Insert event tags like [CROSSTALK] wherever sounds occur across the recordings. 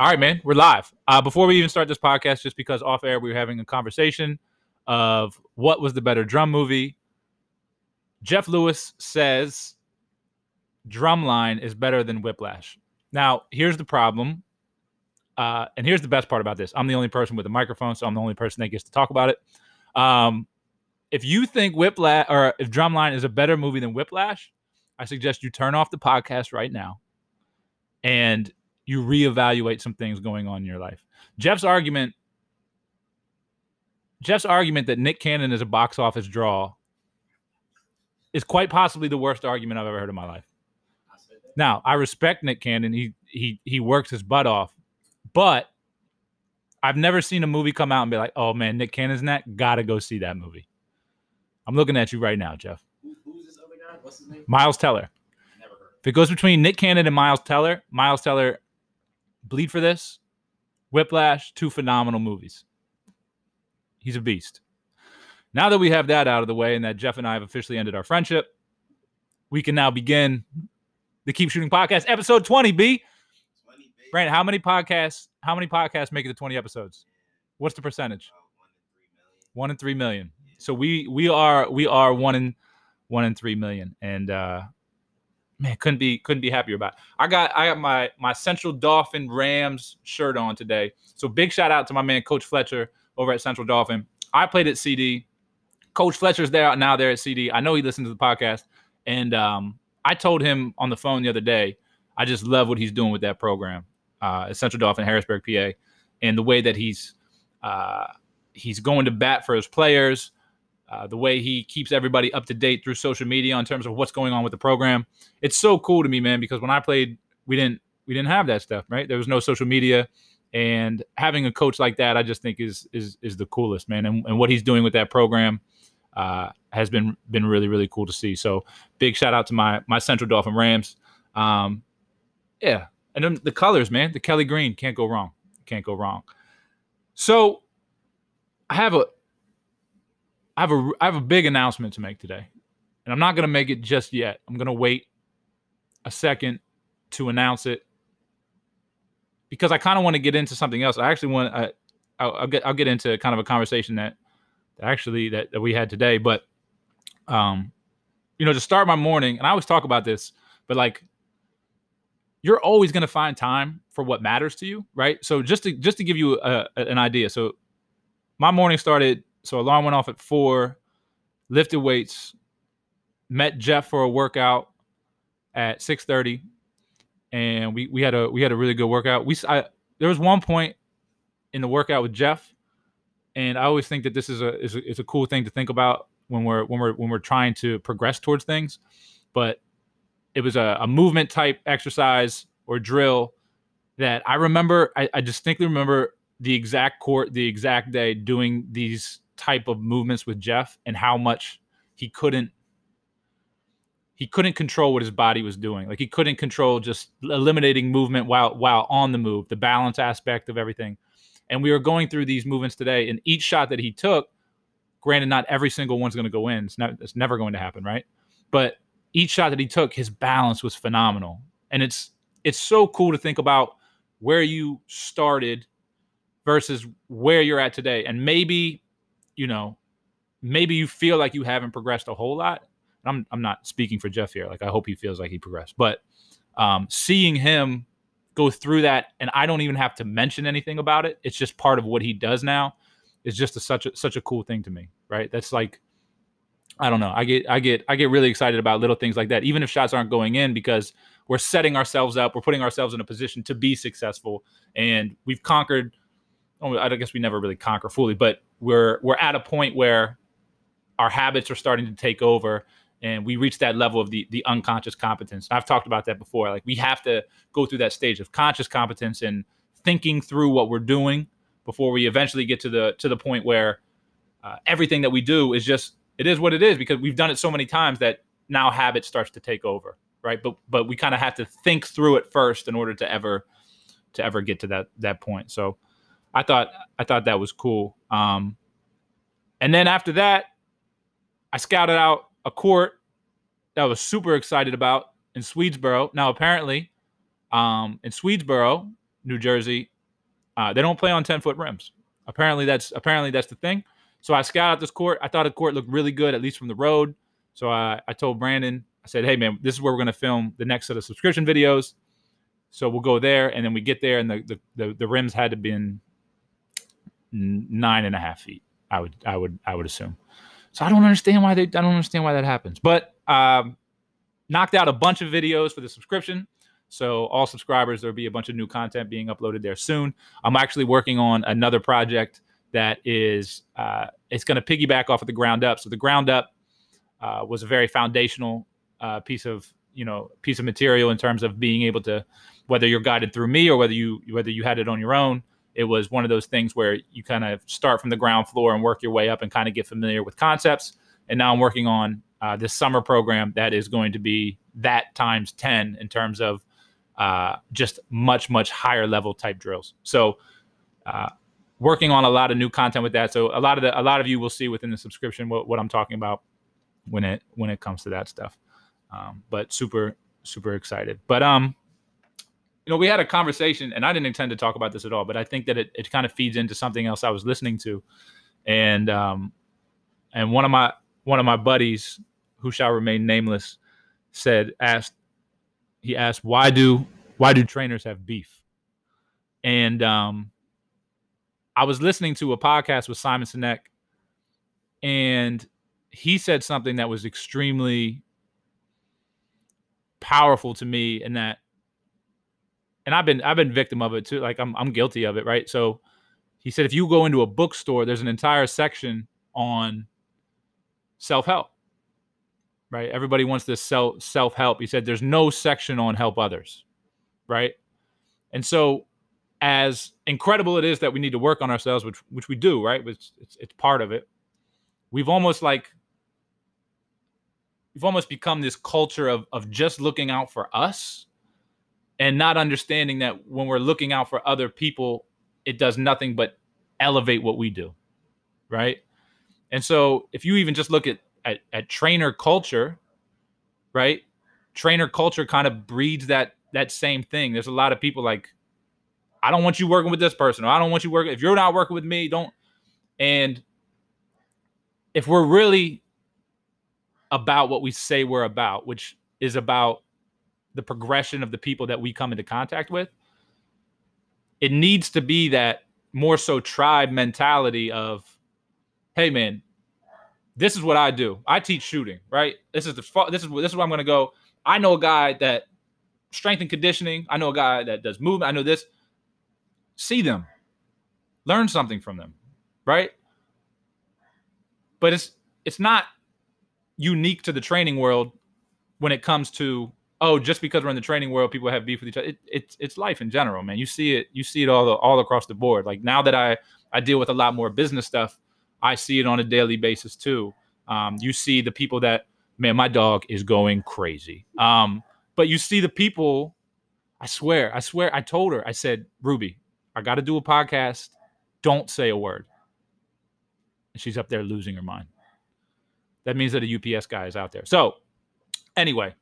All right, man, we're live. Uh, before we even start this podcast, just because off air we were having a conversation of what was the better drum movie. Jeff Lewis says Drumline is better than Whiplash. Now, here's the problem. Uh, and here's the best part about this. I'm the only person with a microphone, so I'm the only person that gets to talk about it. Um, if you think Whiplash or if Drumline is a better movie than Whiplash, I suggest you turn off the podcast right now and you reevaluate some things going on in your life. Jeff's argument Jeff's argument that Nick Cannon is a box office draw is quite possibly the worst argument I've ever heard in my life. Now, I respect Nick Cannon. He he he works his butt off. But I've never seen a movie come out and be like, "Oh man, Nick Cannon's in that. Gotta go see that movie." I'm looking at you right now, Jeff. who's this other guy? What's his name? Miles Teller. Never heard. If it goes between Nick Cannon and Miles Teller, Miles Teller, bleed for this. Whiplash, two phenomenal movies. He's a beast. Now that we have that out of the way and that Jeff and I have officially ended our friendship, we can now begin the Keep Shooting Podcast, episode 20, B. 20. Brandon, how many podcasts? How many podcasts make it to 20 episodes? What's the percentage? About One in three million. So we we are we are one in one in three million. And uh man, couldn't be couldn't be happier about. It. I got I got my my Central Dauphin Rams shirt on today. So big shout out to my man Coach Fletcher over at Central Dauphin. I played at CD. Coach Fletcher's there now there at CD. I know he listens to the podcast. And um I told him on the phone the other day, I just love what he's doing with that program uh, at Central Dauphin, Harrisburg, PA, and the way that he's uh, he's going to bat for his players, uh, the way he keeps everybody up to date through social media in terms of what's going on with the program. It's so cool to me, man, because when I played, we didn't we didn't have that stuff, right? There was no social media, and having a coach like that, I just think is is is the coolest, man. And, and what he's doing with that program uh, has been been really really cool to see. So big shout out to my my Central Dauphin Rams. Um, yeah, and then the colors, man, the Kelly Green can't go wrong. Can't go wrong. So I have a I have a I have a big announcement to make today. And I'm not going to make it just yet. I'm going to wait a second to announce it because I kind of want to get into something else. I actually want I, I'll, I'll get I'll get into kind of a conversation that, that actually that, that we had today, but um you know, to start my morning, and I always talk about this, but like you're always going to find time for what matters to you, right? So just to just to give you a, an idea, so my morning started. So alarm went off at four, lifted weights, met Jeff for a workout at six thirty, and we we had a we had a really good workout. We I, there was one point in the workout with Jeff, and I always think that this is a is a, is a cool thing to think about when we're when we're when we're trying to progress towards things, but it was a, a movement type exercise or drill that I remember. I, I distinctly remember the exact court, the exact day doing these type of movements with Jeff and how much he couldn't he couldn't control what his body was doing. Like he couldn't control just eliminating movement while while on the move, the balance aspect of everything. And we were going through these movements today, and each shot that he took, granted, not every single one's going to go in. It's not. It's never going to happen, right? But each shot that he took, his balance was phenomenal, and it's it's so cool to think about where you started versus where you're at today, and maybe you know, maybe you feel like you haven't progressed a whole lot. I'm I'm not speaking for Jeff here. Like I hope he feels like he progressed, but um, seeing him go through that, and I don't even have to mention anything about it. It's just part of what he does now. Is just a, such a such a cool thing to me, right? That's like I don't know. I get I get I get really excited about little things like that, even if shots aren't going in, because we're setting ourselves up, we're putting ourselves in a position to be successful, and we've conquered. Oh, I guess we never really conquer fully, but we're we're at a point where our habits are starting to take over, and we reach that level of the the unconscious competence. I've talked about that before. Like we have to go through that stage of conscious competence and thinking through what we're doing before we eventually get to the to the point where uh, everything that we do is just it is what it is because we've done it so many times that now habit starts to take over right but but we kind of have to think through it first in order to ever to ever get to that that point so i thought i thought that was cool um and then after that i scouted out a court that I was super excited about in swedesboro now apparently um in swedesboro New Jersey, uh, they don't play on 10 foot rims. Apparently that's apparently that's the thing. So I scouted out this court. I thought the court looked really good, at least from the road. So I, I told Brandon, I said, hey man, this is where we're gonna film the next set of subscription videos. So we'll go there, and then we get there, and the the, the, the rims had to been nine and a half feet. I would I would I would assume. So I don't understand why they I don't understand why that happens. But um, knocked out a bunch of videos for the subscription. So all subscribers, there'll be a bunch of new content being uploaded there soon. I'm actually working on another project that is uh, it's going to piggyback off of the ground up. So the ground up uh, was a very foundational uh, piece of you know piece of material in terms of being able to whether you're guided through me or whether you whether you had it on your own. It was one of those things where you kind of start from the ground floor and work your way up and kind of get familiar with concepts. And now I'm working on uh, this summer program that is going to be that times 10 in terms of uh, just much much higher level type drills. So uh, working on a lot of new content with that. So a lot of the a lot of you will see within the subscription what, what I'm talking about when it when it comes to that stuff. Um, but super super excited. But um, you know, we had a conversation, and I didn't intend to talk about this at all, but I think that it, it kind of feeds into something else I was listening to, and um, and one of my one of my buddies who shall remain nameless said asked he asked why do why do trainers have beef? And um i was listening to a podcast with simon sinek and he said something that was extremely powerful to me in that and i've been i've been victim of it too like i'm, I'm guilty of it right so he said if you go into a bookstore there's an entire section on self-help right? Everybody wants this self self help. He said there's no section on help others, right? And so, as incredible it is that we need to work on ourselves, which which we do, right? It's it's, it's part of it. We've almost like we've almost become this culture of of just looking out for us and not understanding that when we're looking out for other people, it does nothing but elevate what we do, right? And so, if you even just look at at, at trainer culture, right? Trainer culture kind of breeds that that same thing. There's a lot of people like, I don't want you working with this person, or I don't want you working. If you're not working with me, don't. And if we're really about what we say we're about, which is about the progression of the people that we come into contact with, it needs to be that more so tribe mentality of, hey man, this is what I do. I teach shooting, right? This is the this is this is where I'm going to go. I know a guy that strength and conditioning. I know a guy that does movement. I know this. See them, learn something from them, right? But it's it's not unique to the training world when it comes to oh just because we're in the training world people have beef with each other it, it's it's life in general man you see it you see it all the, all across the board like now that i i deal with a lot more business stuff I see it on a daily basis too. Um, you see the people that, man, my dog is going crazy. Um, but you see the people, I swear, I swear, I told her, I said, Ruby, I got to do a podcast. Don't say a word. And she's up there losing her mind. That means that a UPS guy is out there. So, anyway,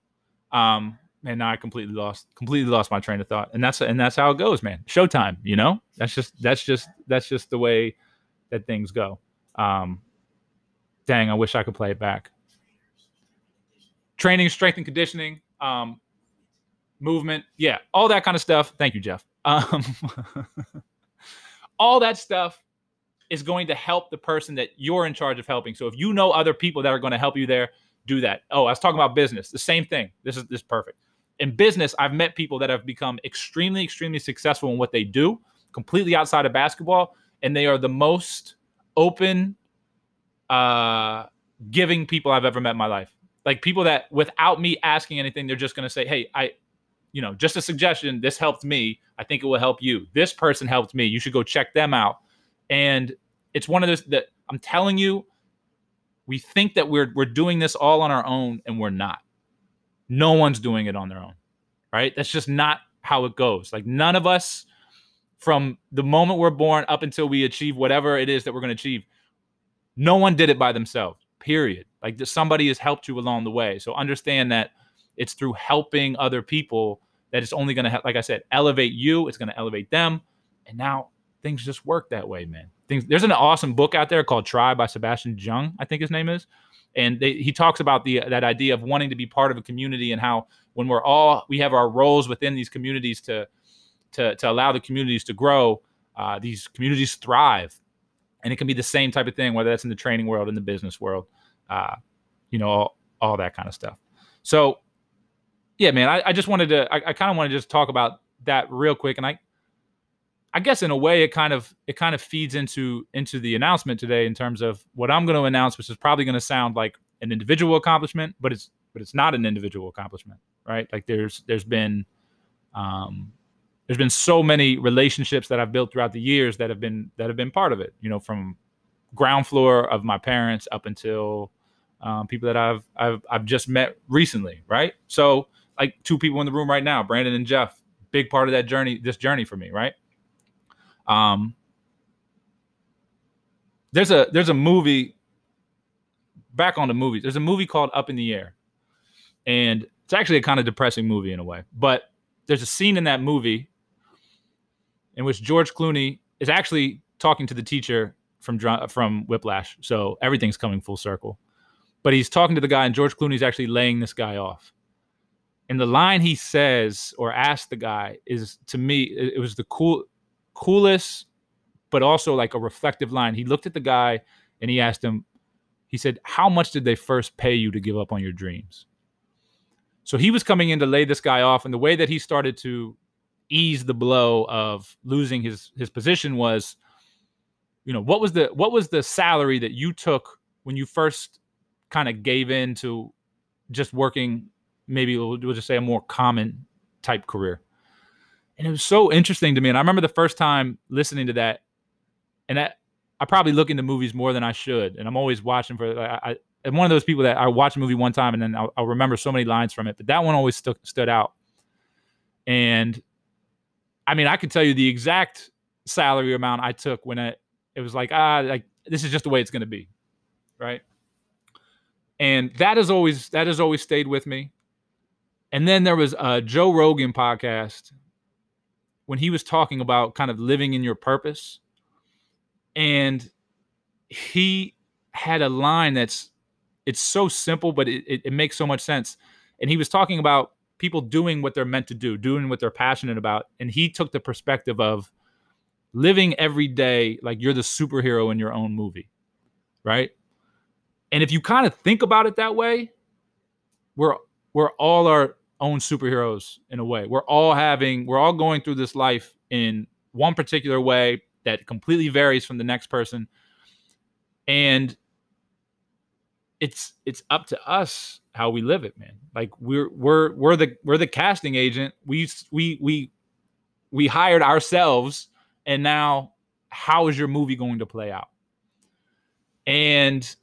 um, and now I completely lost completely lost my train of thought. And that's and that's how it goes, man. Showtime, you know? That's just that's just that's just the way that things go. Um, dang, I wish I could play it back. Training, strength and conditioning, um, movement, yeah, all that kind of stuff. Thank you, Jeff. Um, [LAUGHS] all that stuff is going to help the person that you're in charge of helping. So if you know other people that are going to help you there, do that. Oh, I was talking about business. The same thing. This is this is perfect. In business, I've met people that have become extremely, extremely successful in what they do, completely outside of basketball, and they are the most open, uh, giving people I've ever met in my life. Like people that without me asking anything, they're just going to say, Hey, I, you know, just a suggestion. This helped me. I think it will help you. This person helped me. You should go check them out. And it's one of those that I'm telling you, we think that we're we're doing this all on our own and we're not. No one's doing it on their own. Right? That's just not how it goes. Like none of us from the moment we're born up until we achieve whatever it is that we're going to achieve. No one did it by themselves, period. Like somebody has helped you along the way. So understand that it's through helping other people that it's only going to, like I said, elevate you. It's going to elevate them. And now things just work that way, man. Things, there's an awesome book out there called Tribe by Sebastian Junger, I think his name is. And they, he talks about the that idea of wanting to be part of a community and how when we're all we have our roles within these communities to to, to allow the communities to grow, uh, these communities thrive. And it can be the same type of thing, whether that's in the training world, in the business world, uh, you know, all, all that kind of stuff. So, yeah, man, I, I just wanted to, I, I kind of want to just talk about that real quick. And I, I guess in a way, it kind of, it kind of feeds into, into the announcement today in terms of what I'm going to announce, which is probably going to sound like an individual accomplishment, but it's, but it's not an individual accomplishment, right? Like there's, there's been, um, there's been so many relationships that I've built throughout the years that have been that have been part of it. You know, from ground floor of my parents up until um, people that I've I've I've just met recently, right? So like two people in the room right now, Brandon and Jeff, big part of that journey, this journey for me, right? Um, there's a there's a movie. Back on the movies, there's a movie called Up in the Air, and it's actually a kind of depressing movie in a way. But there's a scene in that movie in which George Clooney is actually talking to the teacher from from Whiplash. So everything's coming full circle. But he's talking to the guy, and George Clooney's actually laying this guy off. And the line he says or asks the guy is to me, it was the cool, coolest, but also like a reflective line. He looked at the guy and he asked him, he said, How much did they first pay you to give up on your dreams? So he was coming in to lay this guy off, and the way that he started to ease the blow of losing his his position was you know what was the what was the salary that you took when you first kind of gave in to just working maybe we'll, just say a more common type career and it was so interesting to me and i remember the first time listening to that and that i probably look into movies more than i should and i'm always watching for i, I am one of those people that i watch a movie one time and then I'll, I'll remember so many lines from it but that one always stood out and I mean, I could tell you the exact salary amount I took when it it was like ah like this is just the way it's going to be, right? And that has always that has always stayed with me. And then there was a Joe Rogan podcast when he was talking about kind of living in your purpose, and he had a line that's it's so simple, but it, it, it makes so much sense. And he was talking about people doing what they're meant to do, doing what they're passionate about. And he took the perspective of living every day like you're the superhero in your own movie, right? And if you kind of think about it that way, we're we're all our own superheroes in a way. We're all having we're all going through this life in one particular way that completely varies from the next person. And it's it's up to us how we live it, man. Like we're we're we're the we're the casting agent. We we we we hired ourselves, and now how is your movie going to play out? And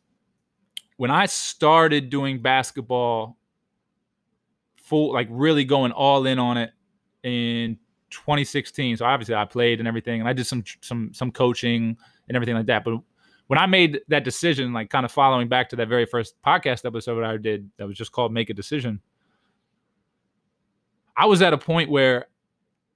when I started doing basketball, full like really going all in on it in 2016. So obviously I played and everything, and I did some some some coaching and everything like that. But when I made that decision, like kind of following back to that very first podcast episode I did that was just called Make a Decision, I was at a point where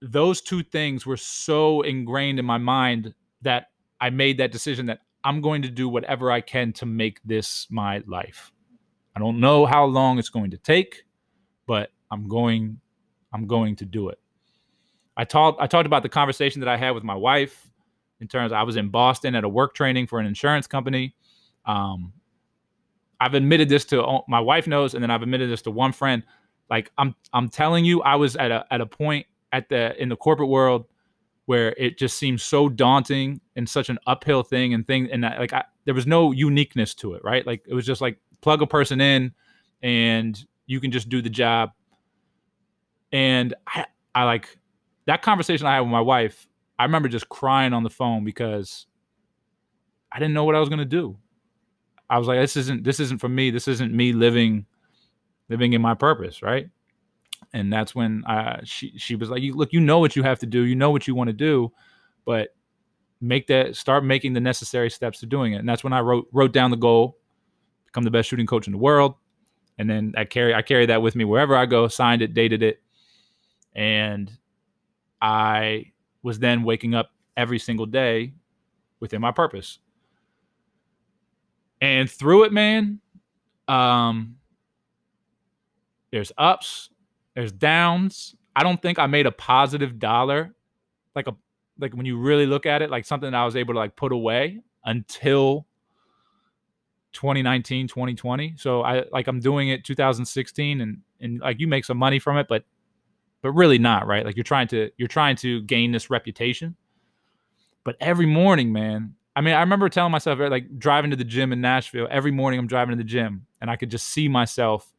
those two things were so ingrained in my mind that I made that decision that I'm going to do whatever I can to make this my life. I don't know how long it's going to take, but I'm going I'm going to do it. I talked I talked about the conversation that I had with my wife in terms I was in Boston at a work training for an insurance company. Um, I've admitted this to my wife knows, and then I've admitted this to one friend. Like I'm, I'm telling you, I was at a at a point at the in the corporate world where it just seemed so daunting and such an uphill thing and thing, and I, like I, there was no uniqueness to it, right? Like it was just like plug a person in, and you can just do the job. And I, I like that conversation I had with my wife I remember just crying on the phone because I didn't know what I was going to do. I was like, this isn't this isn't for me. This isn't me living living in my purpose, right? And that's when I, she she was like, look, you know what you have to do. You know what you want to do, but make that start making the necessary steps to doing it. And that's when I wrote wrote down the goal, become the best shooting coach in the world. And then I carry I carry that with me wherever I go, signed it, dated it. And I was then waking up every single day within my purpose. And through it, man, um, there's ups, there's downs. I don't think I made a positive dollar, like a like when you really look at it, like something I was able to like put away until 2019, 2020. So I like I'm doing it 2016 and and like you make some money from it, but but really not, right? Like you're trying to you're trying to gain this reputation. But every morning, man, I mean, I remember telling myself like driving to the gym in Nashville, every morning I'm driving to the gym and I could just see myself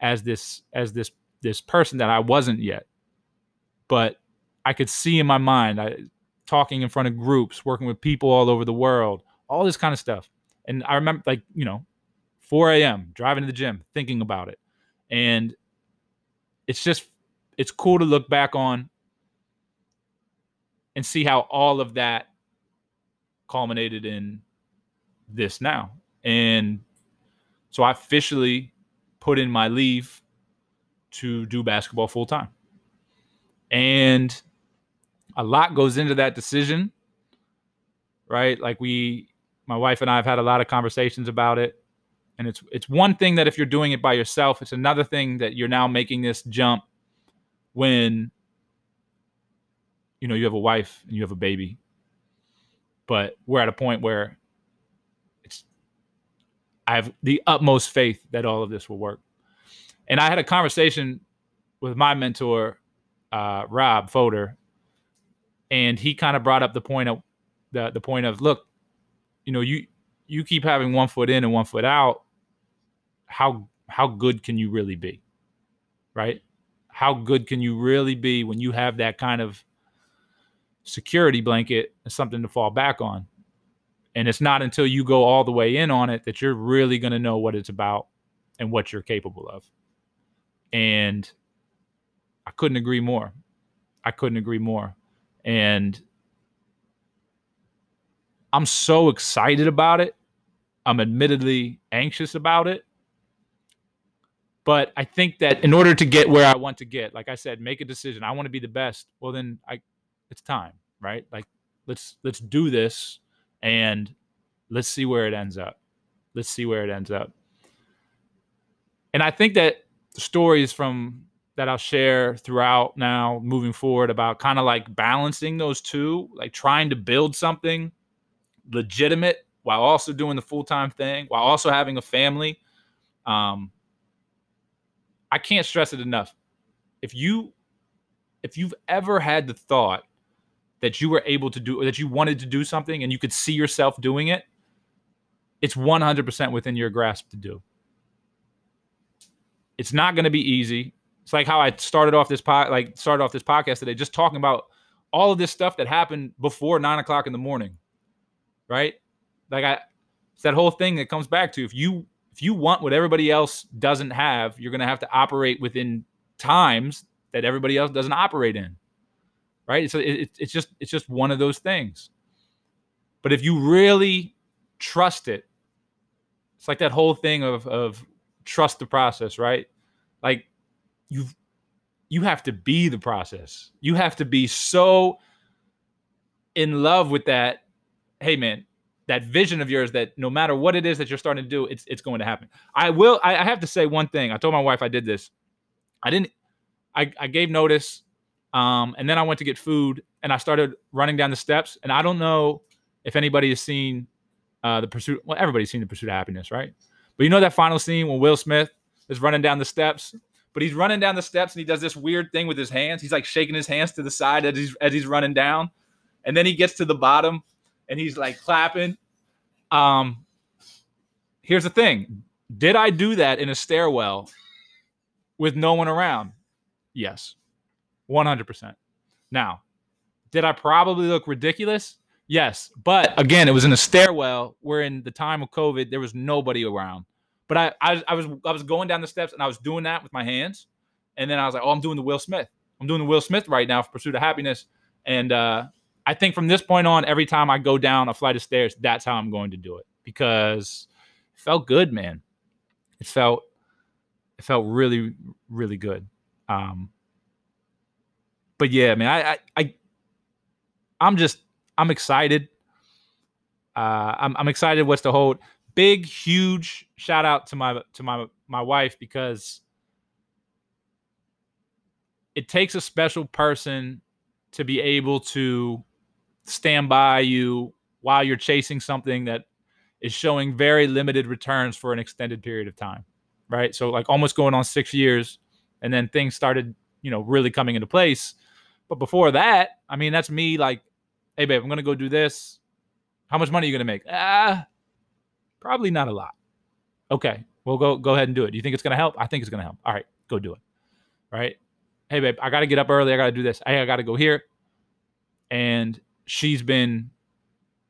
as this as this this person that I wasn't yet. But I could see in my mind I talking in front of groups, working with people all over the world, all this kind of stuff. And I remember like, you know, 4 a.m. driving to the gym, thinking about it. And it's just it's cool to look back on and see how all of that culminated in this now. And so I officially put in my leave to do basketball full time. And a lot goes into that decision, right? Like we my wife and I have had a lot of conversations about it. And it's it's one thing that if you're doing it by yourself, it's another thing that you're now making this jump when you know you have a wife and you have a baby. But we're at a point where it's I have the utmost faith that all of this will work. And I had a conversation with my mentor, uh, Rob Foder, and he kind of brought up the point of the the point of look, you know, you you keep having one foot in and one foot out. How how good can you really be? Right? How good can you really be when you have that kind of security blanket and something to fall back on? And it's not until you go all the way in on it that you're really going to know what it's about and what you're capable of. And I couldn't agree more. I couldn't agree more. And I'm so excited about it. I'm admittedly anxious about it. But I think that in order to get where I want to get, like I said, make a decision. I want to be the best. Well, then I it's time, right? Like let's let's do this and let's see where it ends up. Let's see where it ends up. And I think that stories from that I'll share throughout now moving forward about kind of like balancing those two, like trying to build something legitimate while also doing the full time thing, while also having a family. Um, I can't stress it enough. If you if you've ever had the thought that you were able to do that you wanted to do something and you could see yourself doing it, it's 100% within your grasp to do. It's not going to be easy. It's like how I started off this pod, like started off this podcast today, just talking about all of this stuff that happened before nine o'clock in the morning right? Like I, it's that whole thing that comes back to if you if you want what everybody else doesn't have, you're going to have to operate within times that everybody else doesn't operate in, right? So it, it's just it's just one of those things. But if you really trust it, it's like that whole thing of of trust the process, right? Like you you have to be the process. You have to be so in love with that hey man, that vision of yours that no matter what it is that you're starting to do, it's it's going to happen. I will. I, I have to say one thing. I told my wife I did this. I didn't. I, I gave notice, um, and then I went to get food, and I started running down the steps. And I don't know if anybody has seen uh, the pursuit. Well, everybody's seen the pursuit of happiness, right? But you know that final scene when Will Smith is running down the steps, but he's running down the steps and he does this weird thing with his hands. He's like shaking his hands to the side as he's as he's running down, and then he gets to the bottom and he's like clapping. Um, here's the thing: Did I do that in a stairwell with no one around? Yes, one hundred percent. Now, did I probably look ridiculous? Yes, but again, it was in a stairwell where in the time of COVID there was nobody around. But I, I, I was I was going down the steps and I was doing that with my hands, and then I was like, oh, I'm doing the Will Smith. I'm doing the Will Smith right now for Pursuit of Happiness, and uh, I think from this point on, every time I go down a flight of stairs, that's how I'm going to do it because it felt good, man. It felt it felt really, really good. Um, but yeah, man, I, I, I I'm just, I'm excited. Uh, I'm, I'm excited what's to hold. Big, huge shout out to my to my my wife because it takes a special person to be able to stand by you while you're chasing something that is showing very limited returns for an extended period of time, right? So like almost going on six years, and then things started, you know, really coming into place. But before that, I mean, that's me like, hey babe, I'm gonna go do this. How much money are you gonna make? Ah, probably not a lot. Okay, well go go ahead and do it. Do you think it's gonna help? I think it's gonna help. All right, go do it. Right? Hey babe, I gotta get up early. I gotta do this. Hey, I gotta go here. And she's been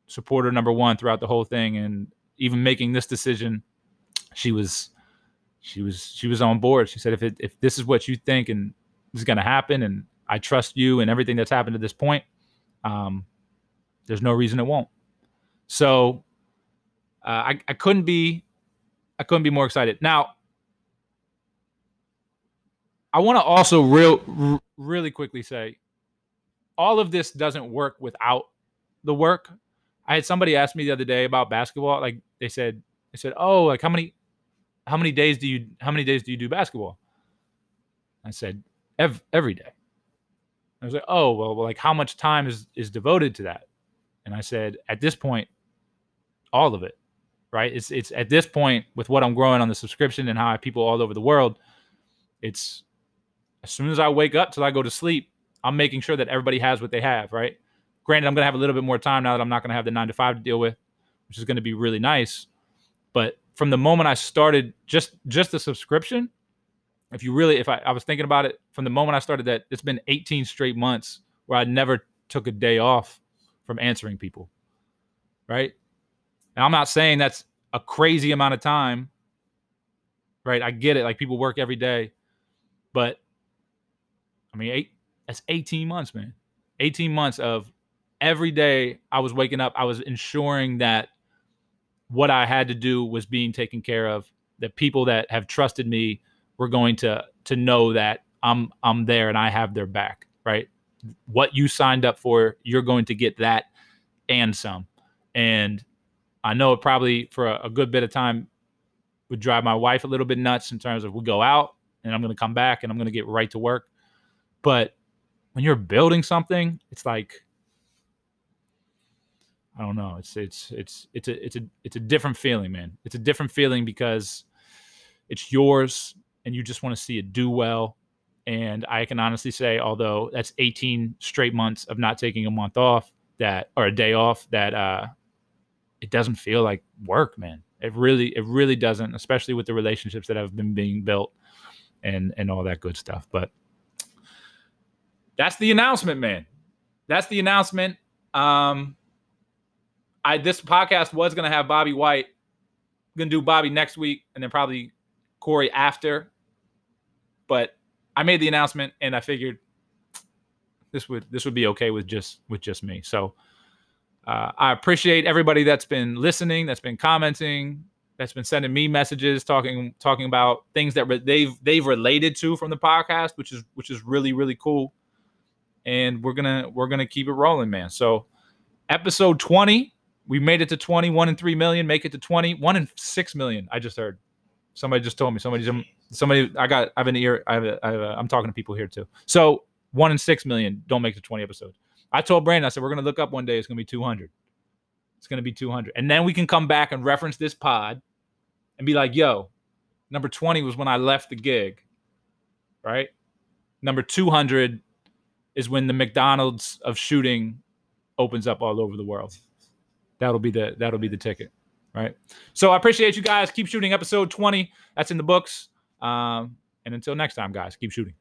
supporter number one throughout the whole thing, and even making this decision, she was she was she was on board. She said, if it if this is what you think and this is gonna happen, and I trust you and everything that's happened to this point, um, there's no reason it won't. So uh, I I couldn't be I couldn't be more excited. Now I want to also real r- really quickly say all of this doesn't work without the work. I had somebody ask me the other day about basketball. Like they said, they said, "Oh, like how many, how many days do you, how many days do you do basketball?" I said, "Every every day." I was like, "Oh, well, like how much time is is devoted to that?" And I said, "At this point, all of it, right? It's it's at this point with what I'm growing on the subscription and how I people all over the world, it's as soon as I wake up till I go to sleep, I'm making sure that everybody has what they have, right? Granted, I'm going to have a little bit more time now that I'm not going to have the nine to five to deal with, which is going to be really nice. But from the moment I started just just the subscription, if you really, if I, I was thinking about it from the moment I started that, it's been 18 straight months where I never took a day off from answering people, right? And I'm not saying that's a crazy amount of time, right? I get it. Like people work every day, but I mean, eight, that's 18 months, man. 18 months of every day I was waking up, I was ensuring that what I had to do was being taken care of. That people that have trusted me were going to to know that I'm I'm there and I have their back, right? What you signed up for, you're going to get that and some. And I know it probably for a, a good bit of time would drive my wife a little bit nuts in terms of we go out and I'm going to come back and I'm going to get right to work. But when you're building something, it's like I don't know. It's it's it's it's a it's a it's a different feeling, man. It's a different feeling because it's yours and you just want to see it do well. And I can honestly say, although that's 18 straight months of not taking a month off, that or a day off, that uh it doesn't feel like work, man. It really it really doesn't, especially with the relationships that have been being built and and all that good stuff. But that's the announcement, man. That's the announcement. Um I this podcast was gonna have Bobby White. I'm gonna do Bobby next week and then probably Corey after. But I made the announcement and I figured this would this would be okay with just with just me. So uh, I appreciate everybody that's been listening, that's been commenting, that's been sending me messages, talking talking about things that re- they've they've related to from the podcast, which is which is really really cool. And we're gonna we're gonna keep it rolling, man. So episode twenty we made it to 20, one and three million, make it to 20, one and six million. I just heard. Somebody just told me. Somebody, somebody, I got, I have an ear, I have, a, I have a, I'm talking to people here too. So one and six million don't make the 20 episodes. I told Brandon, I said, we're to look up one day. It's to be 200. It's to be 200. And then we can come back and reference this pod and be like, yo, number 20 was when I left the gig, right? Number 200 is when the McDonald's of shooting opens up all over the world. That'll be the that'll be the ticket right? So i appreciate you guys. Keep shooting episode 20 that's in the books. Um, and until next time guys keep shooting